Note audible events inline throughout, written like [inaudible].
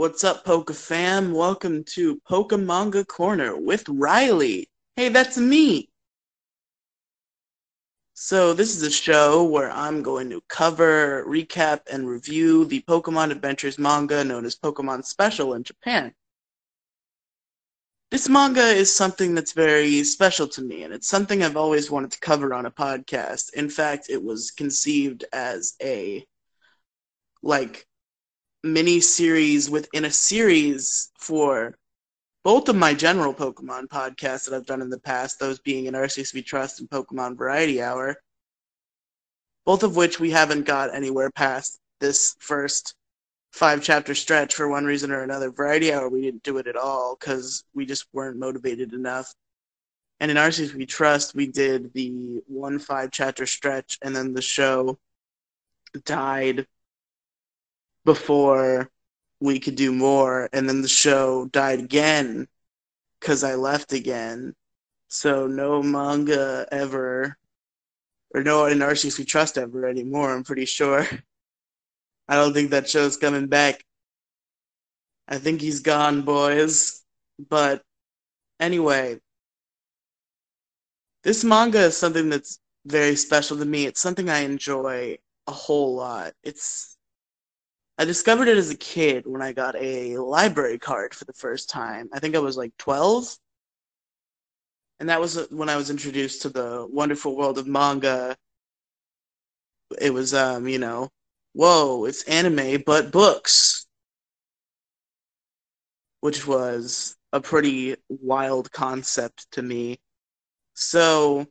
What's up, Poke fam? Welcome to Pokemanga Corner with Riley. Hey, that's me. So, this is a show where I'm going to cover, recap, and review the Pokemon Adventures manga known as Pokemon Special in Japan. This manga is something that's very special to me, and it's something I've always wanted to cover on a podcast. In fact, it was conceived as a like mini series within a series for both of my general Pokemon podcasts that I've done in the past, those being an We Trust and Pokemon Variety Hour, both of which we haven't got anywhere past this first five chapter stretch for one reason or another. Variety Hour, we didn't do it at all because we just weren't motivated enough. And in We Trust, we did the one five chapter stretch, and then the show died before we could do more, and then the show died again because I left again. So no manga ever, or no in Arceus We Trust ever anymore. I'm pretty sure. [laughs] I don't think that show's coming back. I think he's gone, boys. But anyway, this manga is something that's very special to me. It's something I enjoy a whole lot. It's I discovered it as a kid when I got a library card for the first time. I think I was like 12. And that was when I was introduced to the wonderful world of manga. It was, um, you know, whoa, it's anime, but books. Which was a pretty wild concept to me. So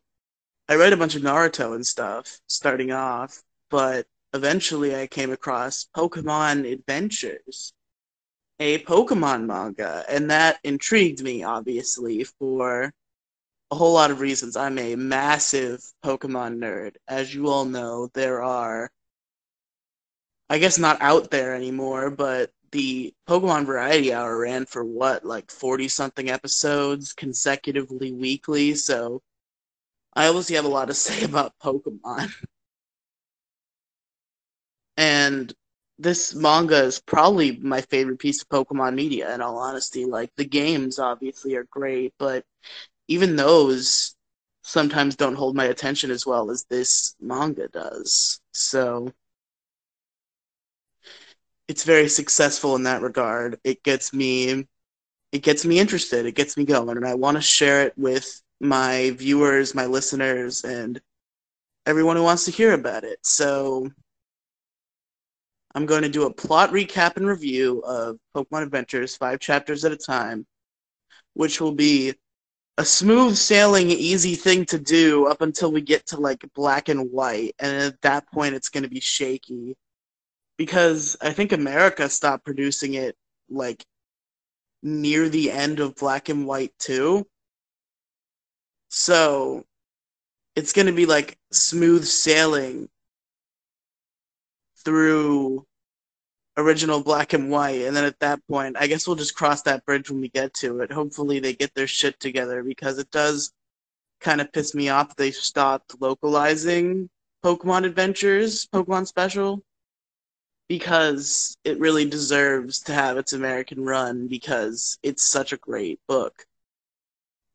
I read a bunch of Naruto and stuff starting off, but eventually I came across Pokemon Adventures, a Pokemon manga, and that intrigued me, obviously, for a whole lot of reasons. I'm a massive Pokemon nerd. As you all know, there are, I guess not out there anymore, but the Pokemon Variety Hour ran for what, like 40 something episodes consecutively weekly, so I obviously have a lot to [laughs] say about Pokemon. And this manga is probably my favorite piece of Pokemon media. In all honesty, like the games obviously are great, but even those sometimes don't hold my attention as well as this manga does. So it's very successful in that regard. It gets me it gets me interested, it gets me going, and I want to share it with my viewers, my listeners, and everyone who wants to hear about it. So I'm going to do a plot recap and review of Pokemon Adventures, five chapters at a time, which will be a smooth sailing, easy thing to do up until we get to like black and white. And at that point, it's going to be shaky because I think America stopped producing it like near the end of black and white too. So it's going to be like smooth sailing through original black and white and then at that point i guess we'll just cross that bridge when we get to it. Hopefully they get their shit together because it does kind of piss me off they stopped localizing pokemon adventures pokemon special because it really deserves to have its american run because it's such a great book.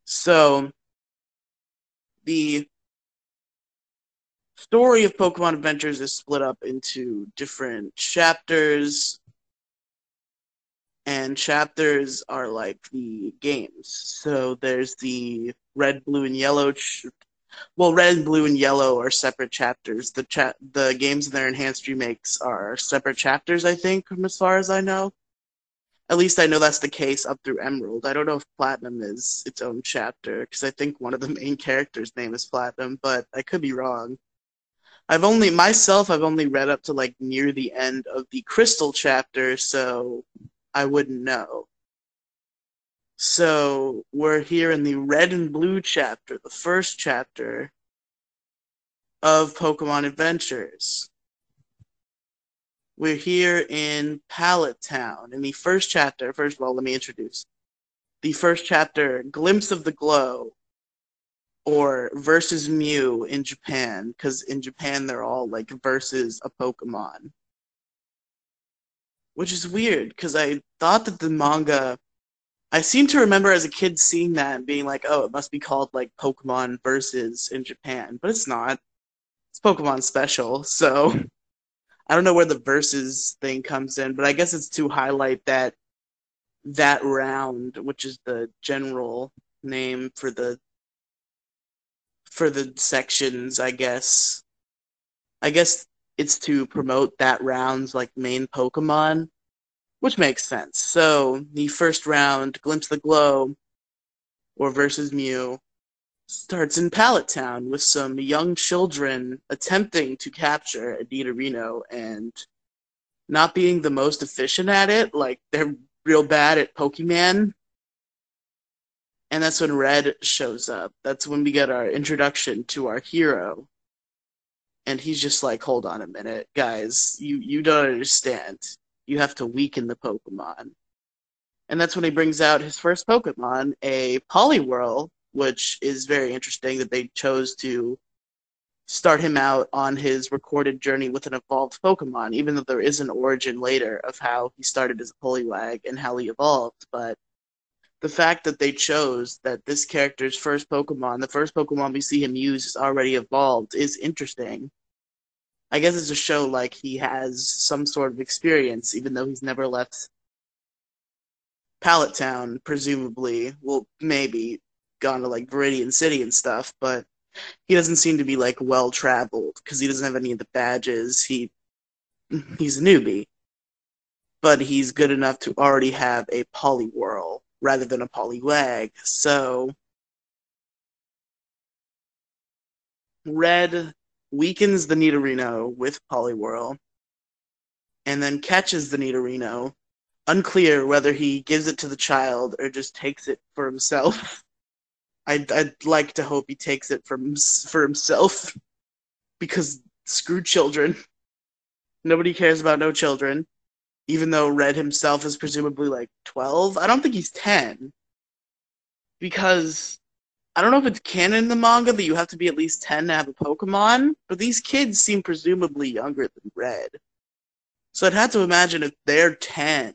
So the story of Pokemon Adventures is split up into different chapters, and chapters are like the games. So there's the red, blue, and yellow. Ch- well, red, blue, and yellow are separate chapters. The cha- the games in their enhanced remakes are separate chapters, I think, from as far as I know. At least I know that's the case up through Emerald. I don't know if Platinum is its own chapter because I think one of the main characters' name is Platinum, but I could be wrong. I've only myself I've only read up to like near the end of the crystal chapter, so I wouldn't know. So we're here in the red and blue chapter, the first chapter of Pokemon Adventures. We're here in Pallet Town. In the first chapter, first of all, let me introduce. The first chapter, Glimpse of the Glow, or versus Mew in Japan, because in Japan they're all like versus a Pokemon. which is weird because I thought that the manga. I seem to remember as a kid seeing that and being like, "Oh, it must be called like Pokemon Versus in Japan," but it's not. It's Pokemon Special, so [laughs] I don't know where the versus thing comes in, but I guess it's to highlight that that round, which is the general name for the for the sections, I guess. I guess it's to promote that round's like main Pokemon, which makes sense. So the first round, Glimpse the Glow, or versus Mew, starts in Pallet Town with some young children attempting to capture a Nidorino and not being the most efficient at it. Like they're real bad at Pokemon. And that's when Red shows up. That's when we get our introduction to our hero. And he's just like, hold on a minute, guys, you, you don't understand. You have to weaken the Pokemon. And that's when he brings out his first Pokemon, a Poliwhirl, which is very interesting that they chose to start him out on his recorded journey with an evolved Pokemon, even though there is an origin later of how he started as a Poliwag and how he evolved. But the fact that they chose that this character's first Pokemon, the first Pokemon we see him use, is already evolved is interesting. I guess it's to show like he has some sort of experience, even though he's never left Pallet Town, presumably. Well, maybe gone to like Viridian City and stuff, but he doesn't seem to be like well traveled because he doesn't have any of the badges. He he's a newbie, but he's good enough to already have a Poliwhirl rather than a Poliwag. So Red weakens the Nidorino with Poliwhirl and then catches the Nidorino. Unclear whether he gives it to the child or just takes it for himself. [laughs] I'd I'd like to hope he takes it from for himself [laughs] because screw children. Nobody cares about no children. Even though Red himself is presumably like 12. I don't think he's 10. Because I don't know if it's canon in the manga that you have to be at least 10 to have a Pokemon, but these kids seem presumably younger than Red. So I'd have to imagine if they're 10,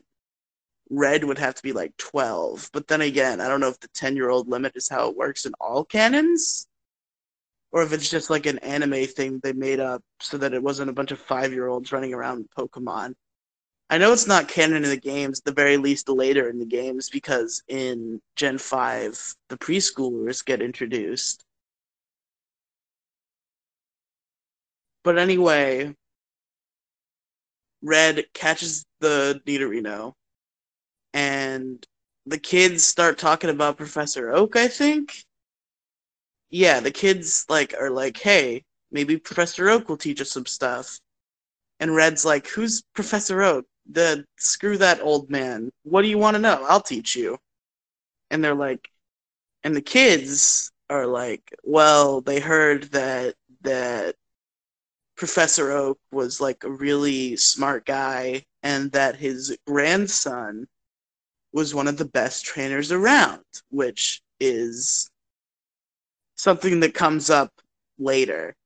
Red would have to be like 12. But then again, I don't know if the 10 year old limit is how it works in all canons, or if it's just like an anime thing they made up so that it wasn't a bunch of five year olds running around Pokemon. I know it's not canon in the games, the very least later in the games, because in Gen 5, the preschoolers get introduced. But anyway, Red catches the Nidorino and the kids start talking about Professor Oak, I think. Yeah, the kids like are like, "Hey, maybe Professor Oak will teach us some stuff." And Red's like, "Who's Professor Oak? The screw that old man. What do you want to know? I'll teach you." And they're like and the kids are like, "Well, they heard that that Professor Oak was like a really smart guy and that his grandson was one of the best trainers around, which is something that comes up later.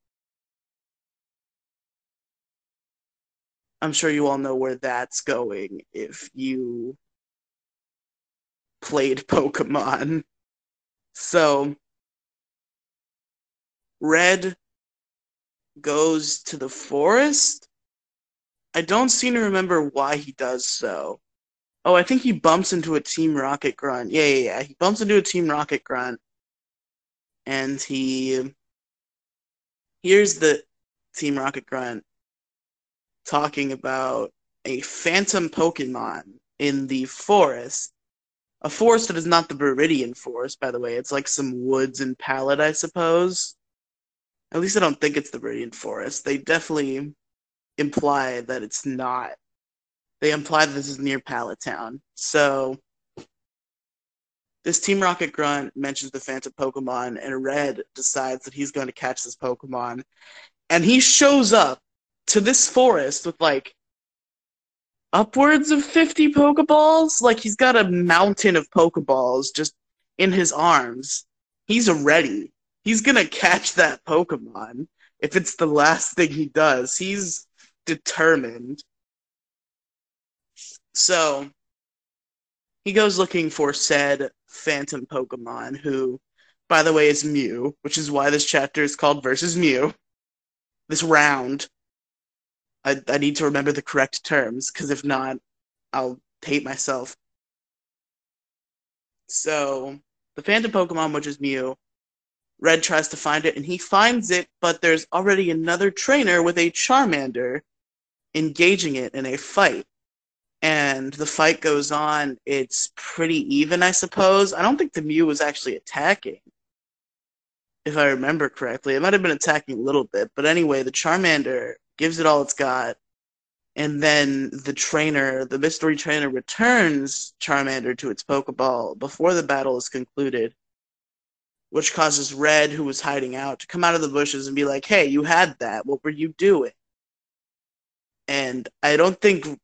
I'm sure you all know where that's going if you played Pokemon. So, Red goes to the forest. I don't seem to remember why he does so. Oh, I think he bumps into a Team Rocket grunt. Yeah, yeah, yeah. He bumps into a Team Rocket grunt, and he hears the Team Rocket grunt talking about a phantom Pokemon in the forest. A forest that is not the Viridian Forest, by the way. It's like some woods and Pallet, I suppose. At least I don't think it's the Viridian Forest. They definitely imply that it's not they imply that this is near Pallet Town. So this Team Rocket Grunt mentions the Phantom Pokemon, and Red decides that he's going to catch this Pokemon. And he shows up to this forest with like upwards of 50 Pokeballs. Like he's got a mountain of Pokeballs just in his arms. He's ready. He's going to catch that Pokemon if it's the last thing he does. He's determined. So he goes looking for said phantom Pokemon, who, by the way, is Mew, which is why this chapter is called Versus Mew. This round. I, I need to remember the correct terms, because if not, I'll hate myself. So, the phantom Pokemon, which is Mew, Red tries to find it, and he finds it, but there's already another trainer with a Charmander engaging it in a fight and the fight goes on. It's pretty even, I suppose. I don't think the Mew was actually attacking, if I remember correctly. It might have been attacking a little bit, but anyway, the Charmander gives it all it's got, and then the trainer, the mystery trainer, returns Charmander to its Pokeball before the battle is concluded, which causes Red, who was hiding out, to come out of the bushes and be like, "Hey, you had that. What were you doing?" And I don't think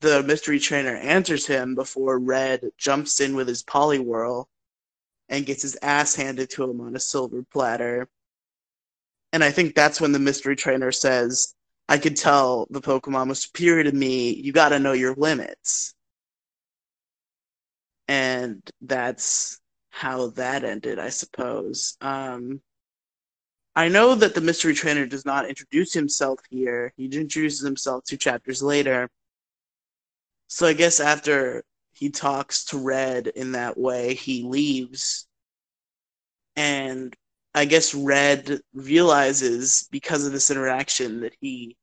the mystery trainer answers him before Red jumps in with his Poliwhirl and gets his ass handed to him on a silver platter. And I think that's when the mystery trainer says, I could tell the Pokemon was superior to me. You got to know your limits. And that's how that ended, I suppose. Um, I know that the mystery trainer does not introduce himself here. He introduces himself two chapters later. So I guess after he talks to Red in that way, he leaves. And I guess Red realizes because of this interaction that he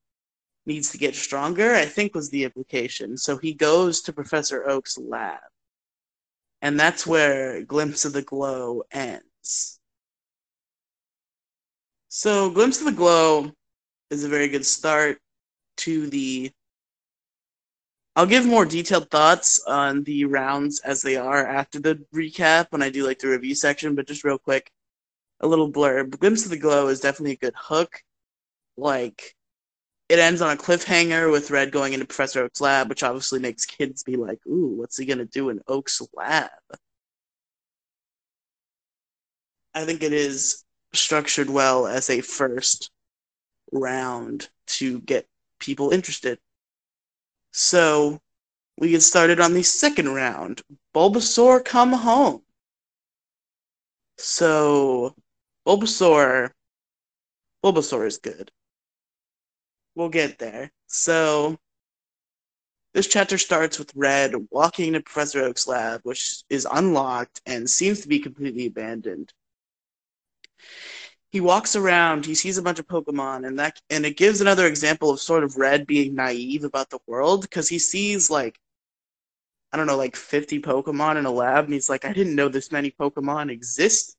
needs to get stronger, I think was the implication. So he goes to Professor Oak's lab. And that's where Glimpse of the Glow ends. So, Glimpse of the Glow is a very good start to the I'll give more detailed thoughts on the rounds as they are after the recap when I do like the review section, but just real quick, a little blurb. Glimpse of the Glow is definitely a good hook. Like, it ends on a cliffhanger with Red going into Professor Oak's lab, which obviously makes kids be like, ooh, what's he gonna do in Oak's lab? I think it is structured well as a first round to get people interested. So we get started on the second round. Bulbasaur come home. So Bulbasaur Bulbasaur is good. We'll get there. So this chapter starts with Red walking into Professor Oak's lab, which is unlocked and seems to be completely abandoned he walks around, he sees a bunch of Pokemon, and that and it gives another example of sort of Red being naive about the world because he sees like I don't know, like 50 Pokemon in a lab, and he's like, I didn't know this many Pokemon exist.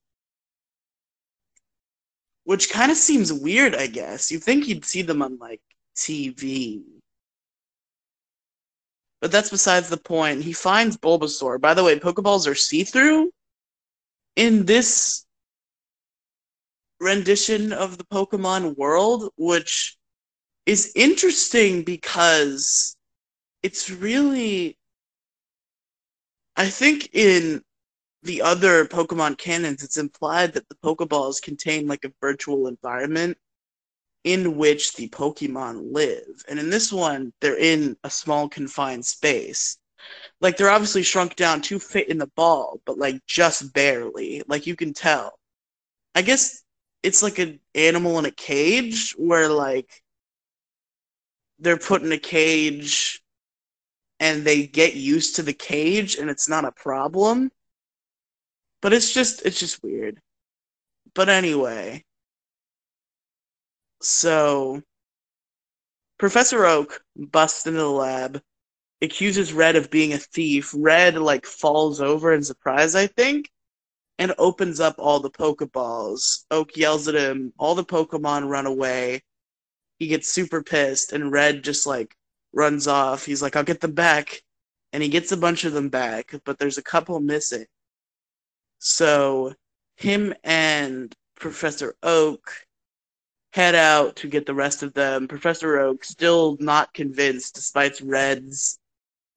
Which kind of seems weird, I guess. You think you'd see them on like TV. But that's besides the point. He finds Bulbasaur. By the way, Pokeballs are see through. In this rendition of the Pokemon world, which is interesting because it's really. I think in the other Pokemon canons, it's implied that the Pokeballs contain like a virtual environment in which the Pokemon live. And in this one, they're in a small confined space. Like they're obviously shrunk down to fit in the ball, but like just barely. Like you can tell. I guess it's like an animal in a cage where like they're put in a cage and they get used to the cage and it's not a problem but it's just it's just weird but anyway so professor oak busts into the lab accuses red of being a thief red like falls over in surprise i think and opens up all the Pokeballs. Oak yells at him, all the Pokemon run away. He gets super pissed, and Red just like runs off. He's like, I'll get them back. And he gets a bunch of them back, but there's a couple missing. So him and Professor Oak head out to get the rest of them. Professor Oak still not convinced, despite Red's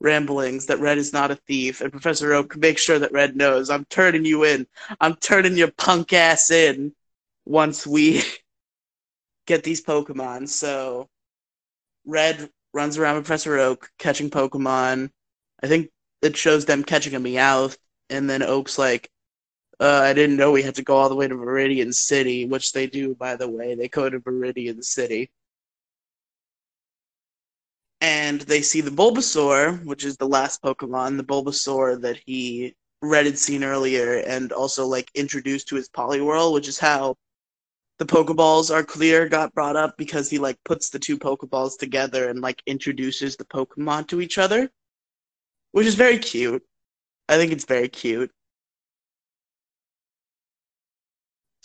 ramblings that Red is not a thief, and Professor Oak makes sure that Red knows I'm turning you in. I'm turning your punk ass in once we [laughs] get these Pokemon. So Red runs around with Professor Oak catching Pokemon. I think it shows them catching a Meowth, and then Oak's like, uh, I didn't know we had to go all the way to Viridian City, which they do, by the way. They go to Viridian City. And they see the Bulbasaur, which is the last Pokemon, the Bulbasaur that he Red had seen earlier, and also like introduced to his Poliwhirl, which is how the Pokeballs are clear got brought up because he like puts the two Pokeballs together and like introduces the Pokemon to each other, which is very cute. I think it's very cute.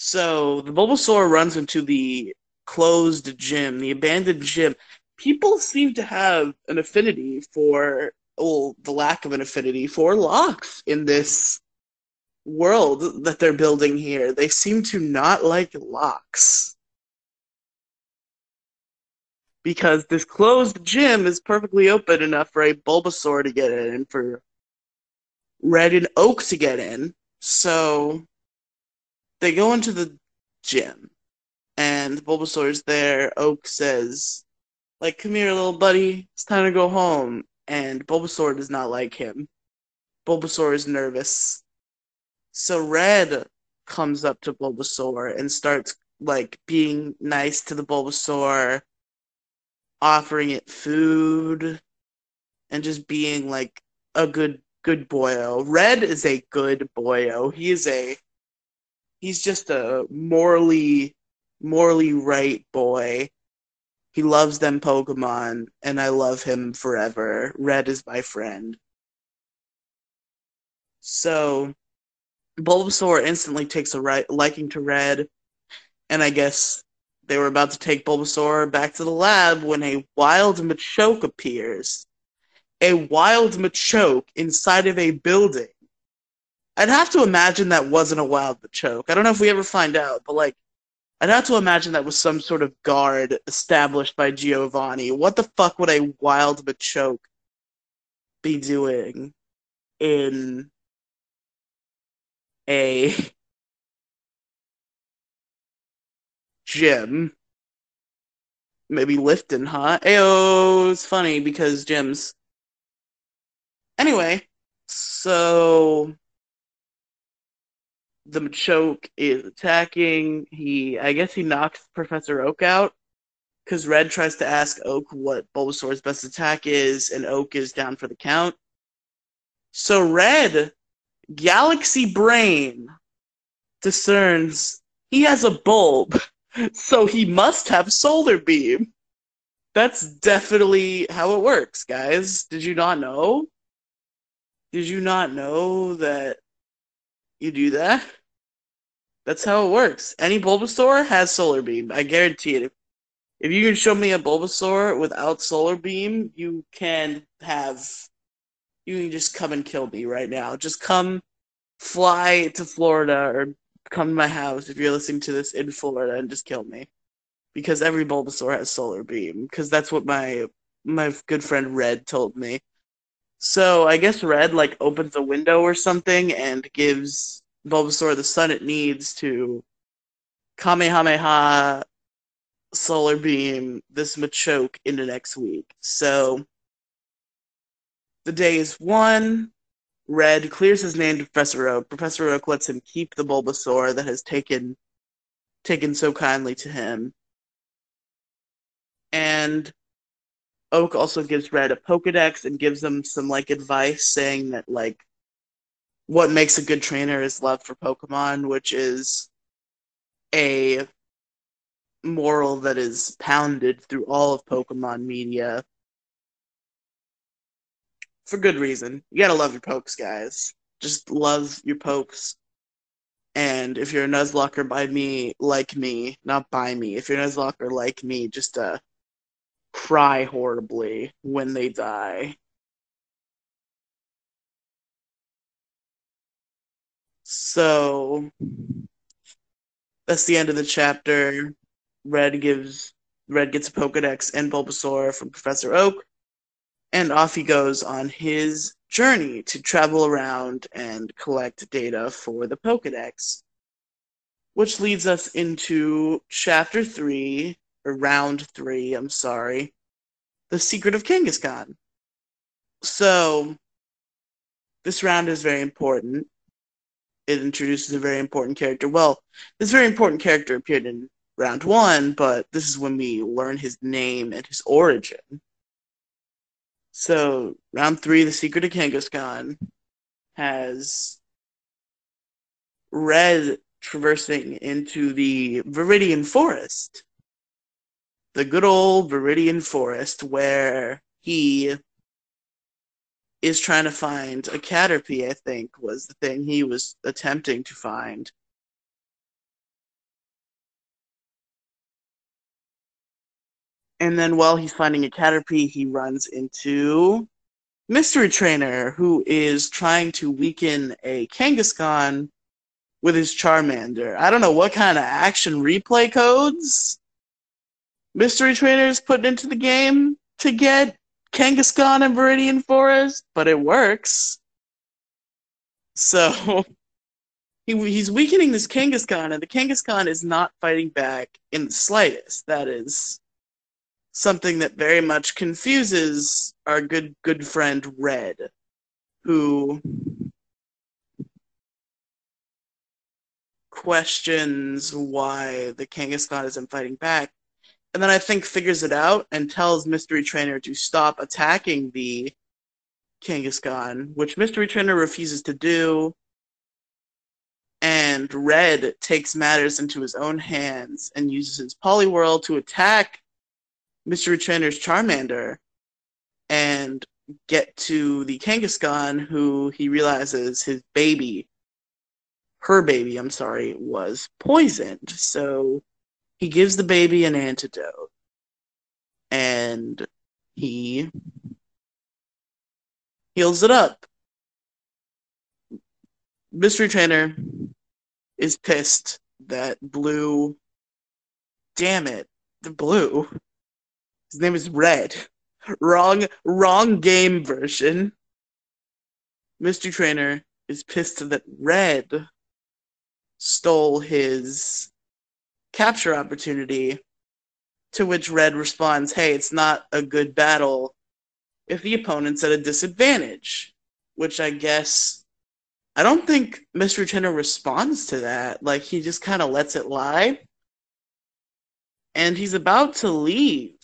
So the Bulbasaur runs into the closed gym, the abandoned gym. People seem to have an affinity for, well, the lack of an affinity for locks in this world that they're building here. They seem to not like locks. Because this closed gym is perfectly open enough for a Bulbasaur to get in for Red and Oak to get in. So they go into the gym and Bulbasaur's there. Oak says, like, come here, little buddy. It's time to go home. And Bulbasaur does not like him. Bulbasaur is nervous. So Red comes up to Bulbasaur and starts like being nice to the Bulbasaur, offering it food, and just being like a good good boyo. Red is a good boyo. He is a he's just a morally morally right boy. He loves them Pokemon, and I love him forever. Red is my friend. So Bulbasaur instantly takes a right liking to Red, and I guess they were about to take Bulbasaur back to the lab when a wild Machoke appears. A wild Machoke inside of a building. I'd have to imagine that wasn't a wild Machoke. I don't know if we ever find out, but like, I'd have to imagine that was some sort of guard established by Giovanni. What the fuck would a wild Machoke be doing in a gym. Maybe lifting, huh? Ayo, it's funny because gyms. Anyway, so the Machoke is attacking. He, I guess, he knocks Professor Oak out because Red tries to ask Oak what Bulbasaur's best attack is, and Oak is down for the count. So Red Galaxy Brain discerns he has a bulb, [laughs] so he must have solar beam. That's definitely how it works, guys. Did you not know? Did you not know that you do that? That's how it works. Any Bulbasaur has solar beam. I guarantee it. If, you can show me a Bulbasaur without solar beam, you can have you can just come and kill me right now. Just come fly to Florida or come to my house if you're listening to this in Florida and just kill me. Because every Bulbasaur has solar beam. Because that's what my my good friend Red told me. So I guess Red like opens a window or something and gives Bulbasaur the sun it needs to Kamehameha solar beam this Machoke into next week. So the day is won. Red clears his name to Professor Oak. Professor Oak lets him keep the Bulbasaur that has taken taken so kindly to him. And Oak also gives Red a Pokedex and gives him some like advice saying that like what makes a good trainer is love for Pokemon, which is a moral that is pounded through all of Pokemon media for good reason. You gotta love your pokes, guys. Just love your pokes. And if you're a Nuzlocker by me, like me, not by me, if you're a Nuzlocker like me, just uh, cry horribly when they die. So that's the end of the chapter. Red gives Red gets a Pokedex and Bulbasaur from Professor Oak and off he goes on his journey to travel around and collect data for the Pokedex. Which leads us into chapter three, or round three, I'm sorry. The Secret of Kangaskhan. So, this round is very important. It introduces a very important character. Well, this very important character appeared in round one, but this is when we learn his name and his origin. So, round three, The Secret of Kangaskhan, has Red traversing into the Viridian Forest. The good old Viridian Forest, where he is trying to find a Caterpie, I think, was the thing he was attempting to find. And then while he's finding a Caterpie, he runs into Mystery Trainer, who is trying to weaken a Kangaskhan with his Charmander. I don't know what kind of action replay codes Mystery Trainer is putting into the game to get Kangaskhan and Viridian Forest, but it works. So [laughs] he, he's weakening this Kangaskhan, and the Kangaskhan is not fighting back in the slightest. That is something that very much confuses our good good friend Red, who questions why the Kangaskhan isn't fighting back and then I think figures it out and tells Mystery Trainer to stop attacking the Kangaskhan, which Mystery Trainer refuses to do. And Red takes matters into his own hands and uses his Poliwhirl to attack Mystery Trainer's Charmander and get to the Kangaskhan, who he realizes his baby, her baby, I'm sorry, was poisoned. So he gives the baby an antidote and he heals it up. Mystery Trainer is pissed that Blue. Damn it, the Blue. His name is Red. Wrong, wrong game version. Mystery Trainer is pissed that Red stole his capture opportunity. To which Red responds, Hey, it's not a good battle if the opponent's at a disadvantage. Which I guess I don't think Mr. Trainer responds to that. Like he just kind of lets it lie. And he's about to leave.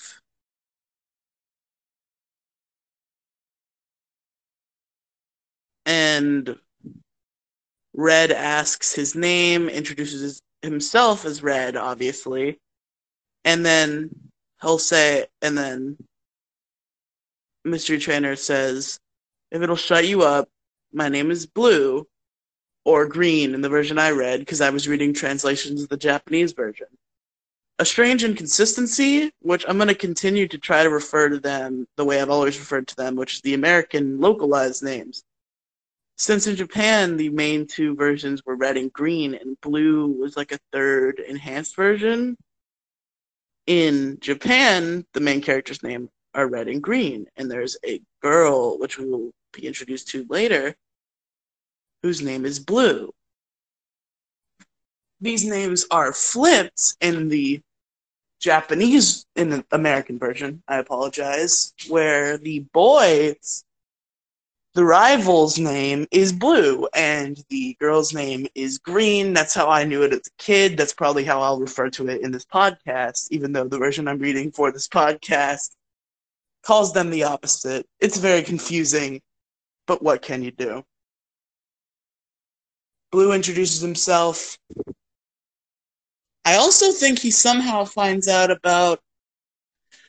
And Red asks his name, introduces himself is Red, obviously, and then he'll say, and then Mystery Trainer says, if it'll shut you up, my name is Blue, or Green in the version I read, because I was reading translations of the Japanese version. A strange inconsistency, which I'm going to continue to try to refer to them the way I've always referred to them, which is the American localized names. Since in Japan, the main two versions were red and green, and blue was like a third enhanced version. In Japan, the main characters' name are red and green, and there's a girl, which we will be introduced to later, whose name is Blue. These names are flipped in the Japanese, in the American version, I apologize, where the boys the rival's name is Blue and the girl's name is Green. That's how I knew it as a kid. That's probably how I'll refer to it in this podcast, even though the version I'm reading for this podcast calls them the opposite. It's very confusing, but what can you do? Blue introduces himself. I also think he somehow finds out about.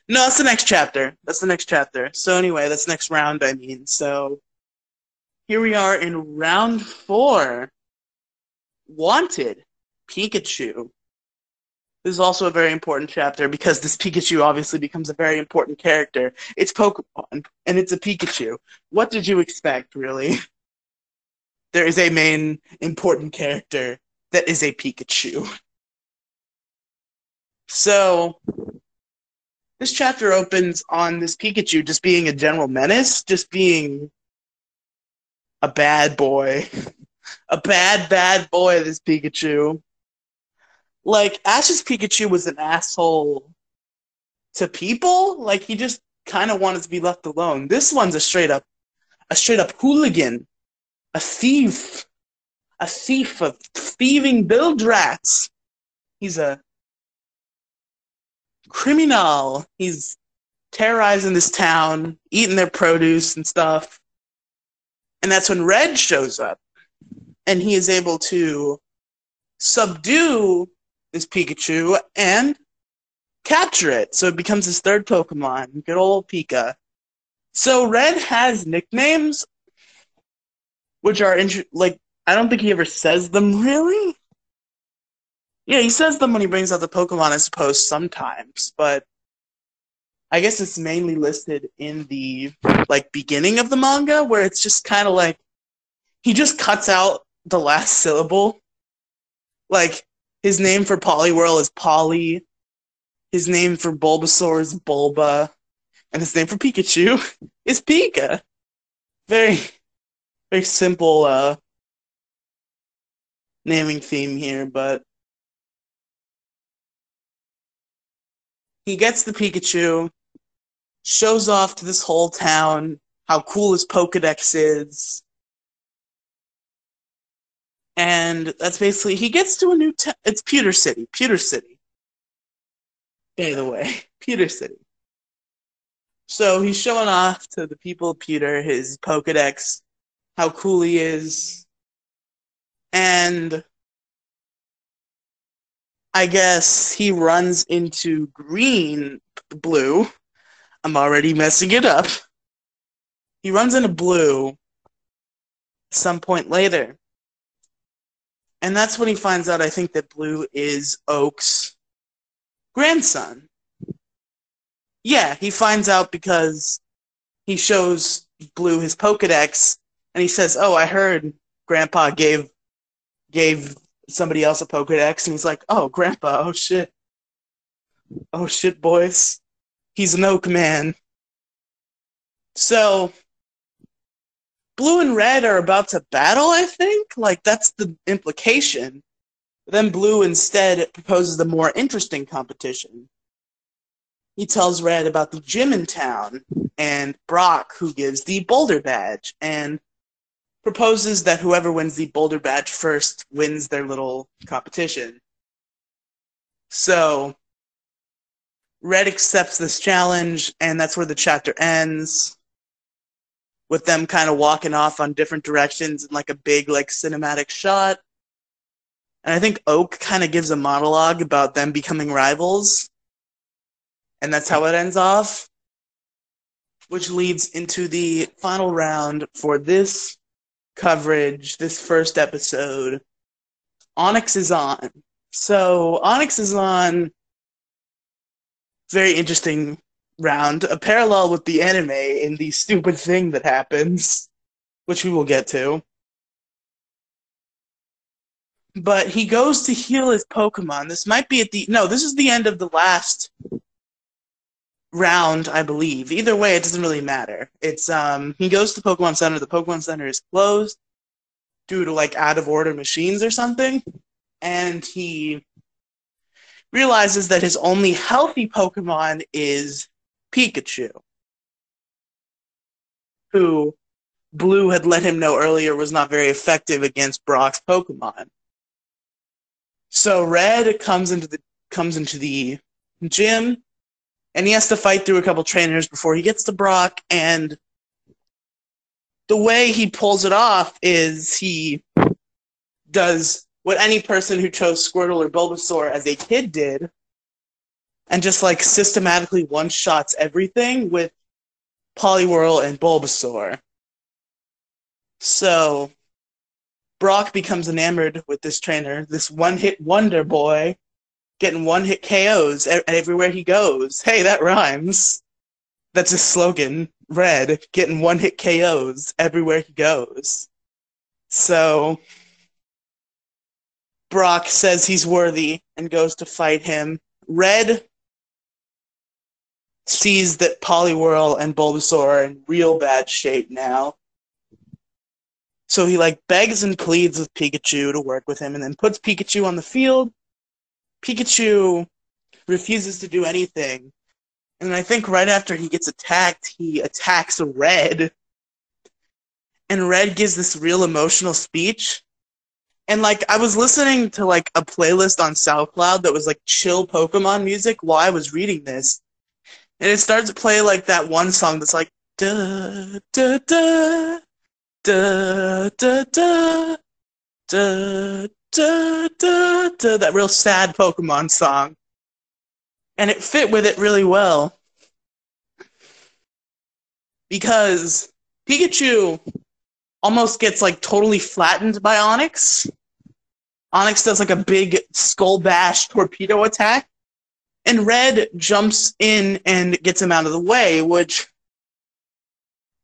No, that's the next chapter. That's the next chapter. So, anyway, that's next round, I mean. So, here we are in round four. Wanted Pikachu. This is also a very important chapter because this Pikachu obviously becomes a very important character. It's Pokemon, and it's a Pikachu. What did you expect, really? [laughs] There is a main important character that is a Pikachu. So, this chapter opens on this Pikachu just being a general menace, just being a bad boy. [laughs] a bad, bad boy, this Pikachu. Like, Ash's Pikachu was an asshole to people. Like, he just kind of wanted to be left alone. This one's a straight up, a straight up hooligan a thief, a thief of thieving build rats. He's a criminal. He's terrorizing this town, eating their produce and stuff. And that's when Red shows up. And he is able to subdue this Pikachu and capture it. So it becomes his third Pokemon. Good old Pika. So Red has nicknames, which are int- like I don't think he ever says them [laughs] really. Yeah, he says them when he brings out the Pokemon, I suppose, sometimes, but I guess it's mainly listed in the like beginning of the manga where it's just kind of like he just cuts out the last syllable. Like his name for Poliwhirl is Polly, his name for Bulbasaur is Bulba, and his name for Pikachu [laughs] is Pika. Very very simple uh naming theme here, but he gets the Pikachu, shows off to this whole town how cool his Pokedex is. And that's basically he gets to a new town. It's Pewter City. Pewter City. By the way, [laughs] Pewter City. So he's showing off to the people of Pewter his Pokedex, how cool he is. And I guess he runs into green, blue. I'm already messing it up. He runs into blue some point later. And that's when he finds out, I think, that Blue is Oak's grandson. Yeah, he finds out because he shows Blue his Pokedex and he says, Oh, I heard Grandpa gave gave somebody else a Pokedex, and he's like, "Oh, Grandpa! Oh shit! Oh shit, boys! He's an Oak man." So, Blue and Red are about to battle. I think, like that's the implication. Then Blue instead proposes the more interesting competition. He tells Red about the gym in town and Brock, who gives the Boulder Badge, and proposes that whoever wins the Boulder Badge first wins their little competition. So, Red accepts this challenge, and that's where the chapter ends. With them kind of walking off on different directions in like a big like cinematic shot. And I think Oak kind of gives a monologue about them becoming rivals. And that's how it ends off. Which leads into the final round for this coverage, this first episode, Onix is on. So Onix is on. Very interesting round, a parallel with the anime in the stupid thing that happens, which we will get to. But he goes to heal his Pokemon. This might be at the no, this is the end of the last round, I believe. Either way, it doesn't really matter. It's um he goes to Pokemon Center. The Pokemon Center is closed due to like out of order machines or something, and he realizes that his only healthy Pokemon is Pikachu, who Blue had let him know earlier was not very effective against Brock's Pokemon. So Red comes into the comes into the gym and he has to fight through a couple trainers before he gets to Brock. And the way he pulls it off is he does what any person who chose Squirtle or Bulbasaur as a kid did, and just like systematically one shots everything with Poliwhirl and Bulbasaur. So Brock becomes enamored with this trainer, this one hit wonder boy, getting one hit KOs everywhere he goes. Hey, that rhymes. That's his slogan. Red, getting one hit KOs everywhere he goes. So Brock says he's worthy and goes to fight him. Red sees that Poliwhirl and Bulbasaur are in real bad shape now. So he like begs and pleads with Pikachu to work with him and then puts Pikachu on the field Pikachu refuses to do anything. And I think right after he gets attacked, he attacks Red. and Red gives this real emotional speech. And like I was listening to like a playlist on SoundCloud that was like chill Pokemon music while I was reading this. And it starts to play like that one song that's like da da da da da da da da da da that real sad Pokemon song. And it fit with it really well. Because Pikachu almost gets like totally flattened by Onix. Onix does like a big skull bash torpedo attack. And Red jumps in and gets him out of the way, which,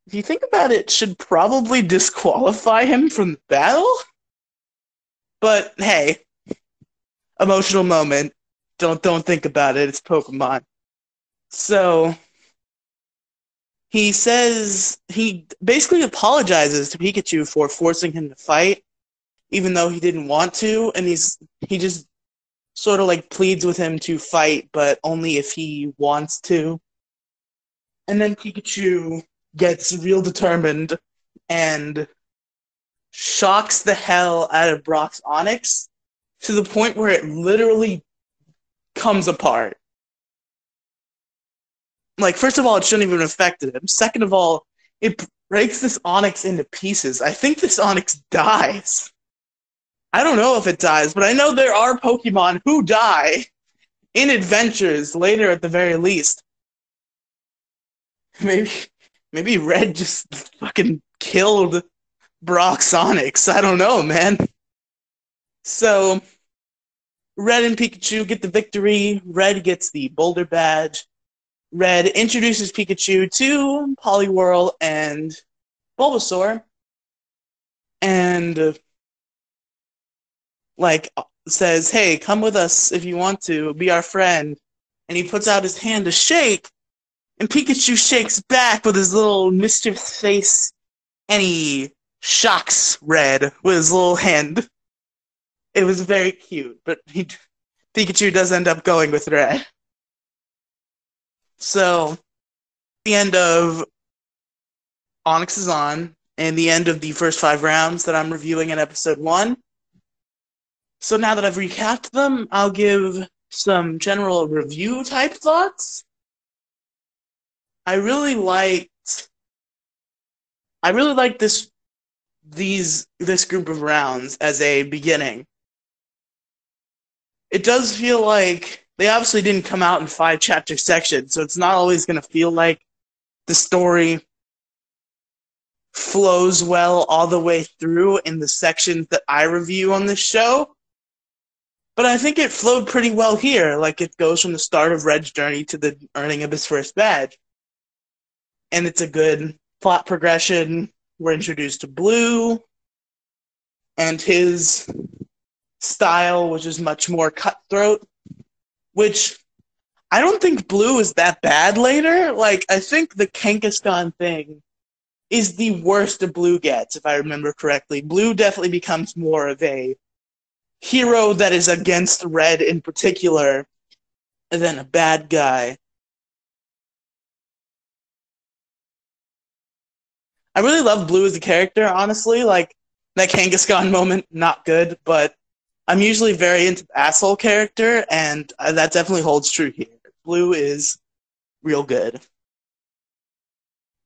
if you think about it, should probably disqualify him from the battle. But hey, emotional moment. Don't don't think about it. It's Pokemon. So he says he basically apologizes to Pikachu for forcing him to fight, even though he didn't want to, and he's he just sort of like pleads with him to fight, but only if he wants to. And then Pikachu gets real determined and shocks the hell out of Brock's Onix to the point where it literally comes apart like first of all, it shouldn't even have affected him. Second of all, it breaks this Onix into pieces. I think this Onix [laughs] dies. I don't know if it dies, but I know there are Pokemon who die in adventures later at the very least. [laughs] Maybe maybe Red just fucking killed Brock Onix. I don't know, man. So Red and Pikachu get the victory. Red gets the Boulder Badge. Red introduces Pikachu to Poliwhirl and Bulbasaur, and like uh, says, "Hey, come with us if you want to. Be our friend." And he puts out his hand to shake, and Pikachu shakes back with his little mischief face, and he shocks Red with his little hand. It was very cute, but he, Pikachu does end up going with Red. So, the end of Onix is on, and the end of the first five rounds that I'm reviewing in episode one. So now that I've recapped them, I'll give some general review type thoughts. I really liked I really liked this these this group of rounds as a beginning. It does feel like they obviously didn't come out in five chapter sections, so it's not always going to feel like the story flows well all the way through in the sections that I review on this show. But I think it flowed pretty well here. Like it goes from the start of Red's journey to the earning of his first badge. And it's a good plot progression. We're introduced to Blue and his style, which is much more cutthroat which I don't think blue is that bad later. Like, I think the Kangaskhan thing is the worst a blue gets, if I remember correctly. Blue definitely becomes more of a hero that is against red in particular than a bad guy. I really love Blue as a character, honestly. Like, that Kangaskhan moment, not good, but I'm usually very into the asshole character, and uh, that definitely holds true here. Blue is real good.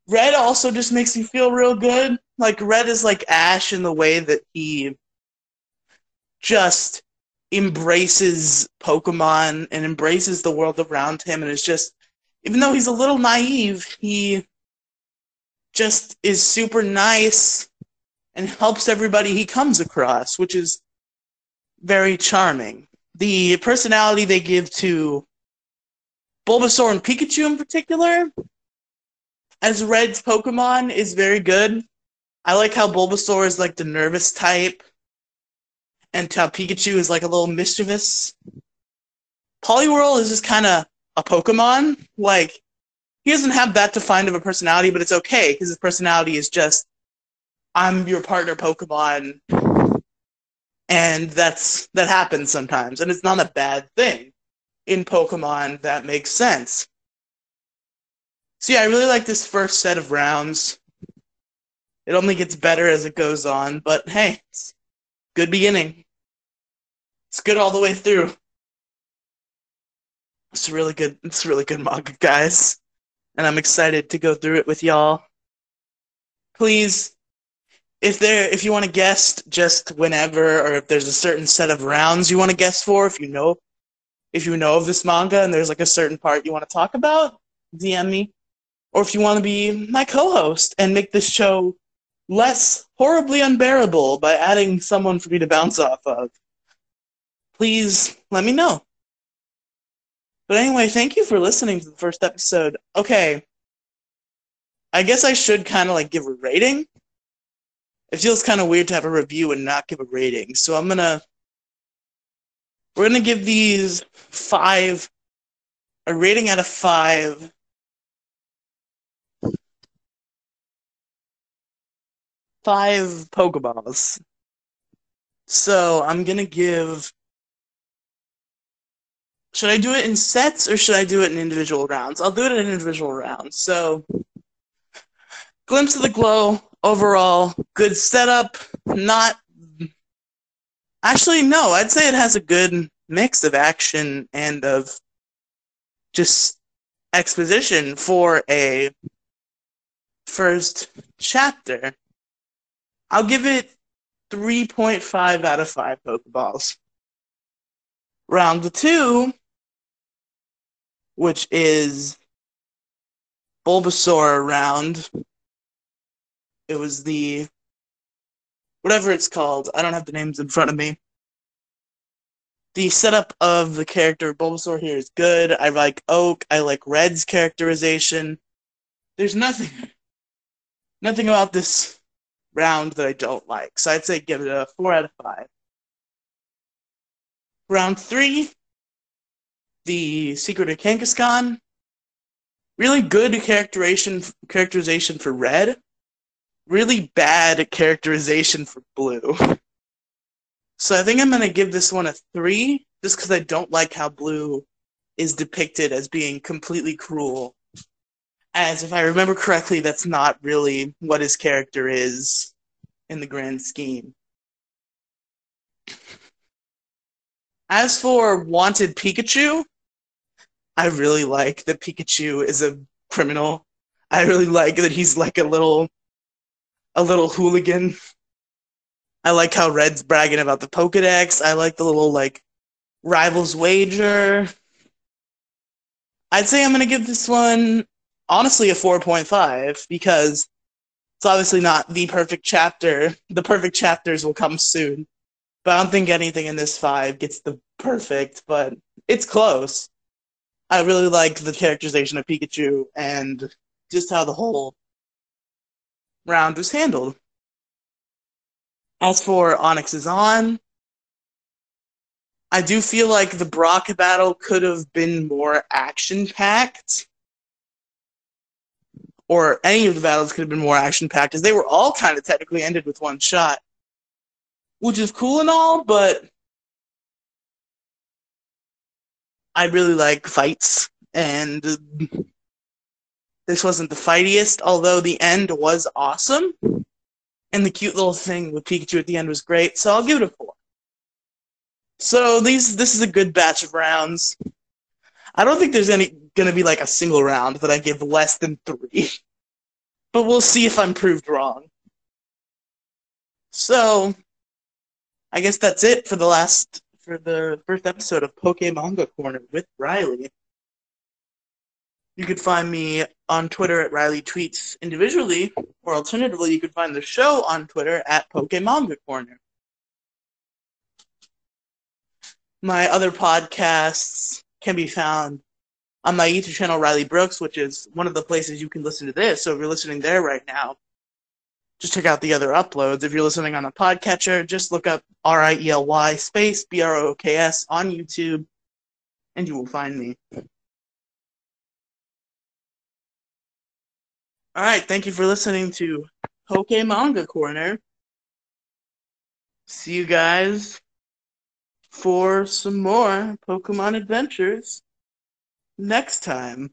Red also just makes me feel real good. Like Red is like Ash in the way that he just embraces Pokemon and embraces the world around him and is just even though he's a little naive, he just is super nice and helps everybody he comes across, which is very charming. The personality they give to Bulbasaur and Pikachu in particular, as Red's Pokemon, is very good. I like how Bulbasaur is like the nervous type, and how Pikachu is like a little mischievous. Poliwhirl is just kind of a Pokemon. Like, he doesn't have that defined of a personality, but it's okay because his personality is just, I'm your partner Pokemon and that's that happens sometimes and it's not a bad thing in pokemon that makes sense so yeah i really like this first set of rounds It only gets better as it goes on, but hey, it's good beginning. It's good all the way through. It's really good. It's really good manga, guys, and I'm excited to go through it with y'all. Please, if there, if you want to guest just whenever, or if there's a certain set of rounds you want to guest for, if you know, if you know of this manga and there's like a certain part you want to talk about, DM me. Or if you want to be my co-host and make this show less horribly unbearable by adding someone for me to bounce off of, please let me know. But anyway, thank you for listening to the first episode. Okay. I guess I should kind of like give a rating. It feels kind of weird to have a review and not give a rating. So I'm going to we're going to give these 5 a rating out of 5 five Pokeballs. So I'm gonna give should I do it in sets or should I do it in individual rounds? I'll do it in individual rounds. So, Glimpse of the Glow, overall, good setup. Not. Actually, no, I'd say it has a good mix of action and of just exposition for a first chapter. I'll give it 3.5 out of 5 Pokeballs. Round two, which is Bulbasaur round. It was the whatever it's called. I don't have the names in front of me. The setup of the character Bulbasaur here is good. I like Oak. I like Red's characterization. There's nothing, [laughs] nothing about this round that I don't like. So I'd say give it a four out of five. Round three, the Secret of Kangaskhan. Really good characterization characterization for red. Really bad characterization for blue. So I think I'm gonna give this one a three, just because I don't like how blue is depicted as being completely cruel. As if I remember correctly, that's not really what his character is in the grand scheme. As for Wanted Pikachu, I really like that Pikachu is a criminal. I really like that he's like a little a little hooligan. I like how Red's bragging about the Pokedex. I like the little like rivals wager. I'd say I'm gonna give this one honestly a 4.5 because it's obviously not the perfect chapter. The perfect chapters will come soon. But I don't think anything in this five gets the perfect, but it's close. I really like the characterization of Pikachu and just how the whole round was handled. As for Onix is on, I do feel like the Brock battle could have been more action packed. Or any of the battles could have been more action packed, as they were all kind of technically ended with one shot which is cool and all, but I really like fights, and this wasn't the fightiest, although the end was awesome, and the cute little thing with Pikachu at the end was great, so I'll give it a four. So these this is a good batch of rounds. I don't think there's any gonna be like a single round that I give less than three. but we'll see if I'm proved wrong. So I guess that's it for the last for the first episode of Pokemanga Corner with Riley. You could find me on Twitter at Riley Tweets individually, or alternatively, you could find the show on Twitter at Pokemanga Corner. My other podcasts can be found on my YouTube channel, Riley Brooks, which is one of the places you can listen to this. So if you're listening there right now, just check out the other uploads. If you're listening on a podcatcher, just look up R I E L Y space B R O K S on YouTube, and you will find me. All right, thank you for listening to Pokemanga Corner. See you guys for some more Pokemon adventures next time.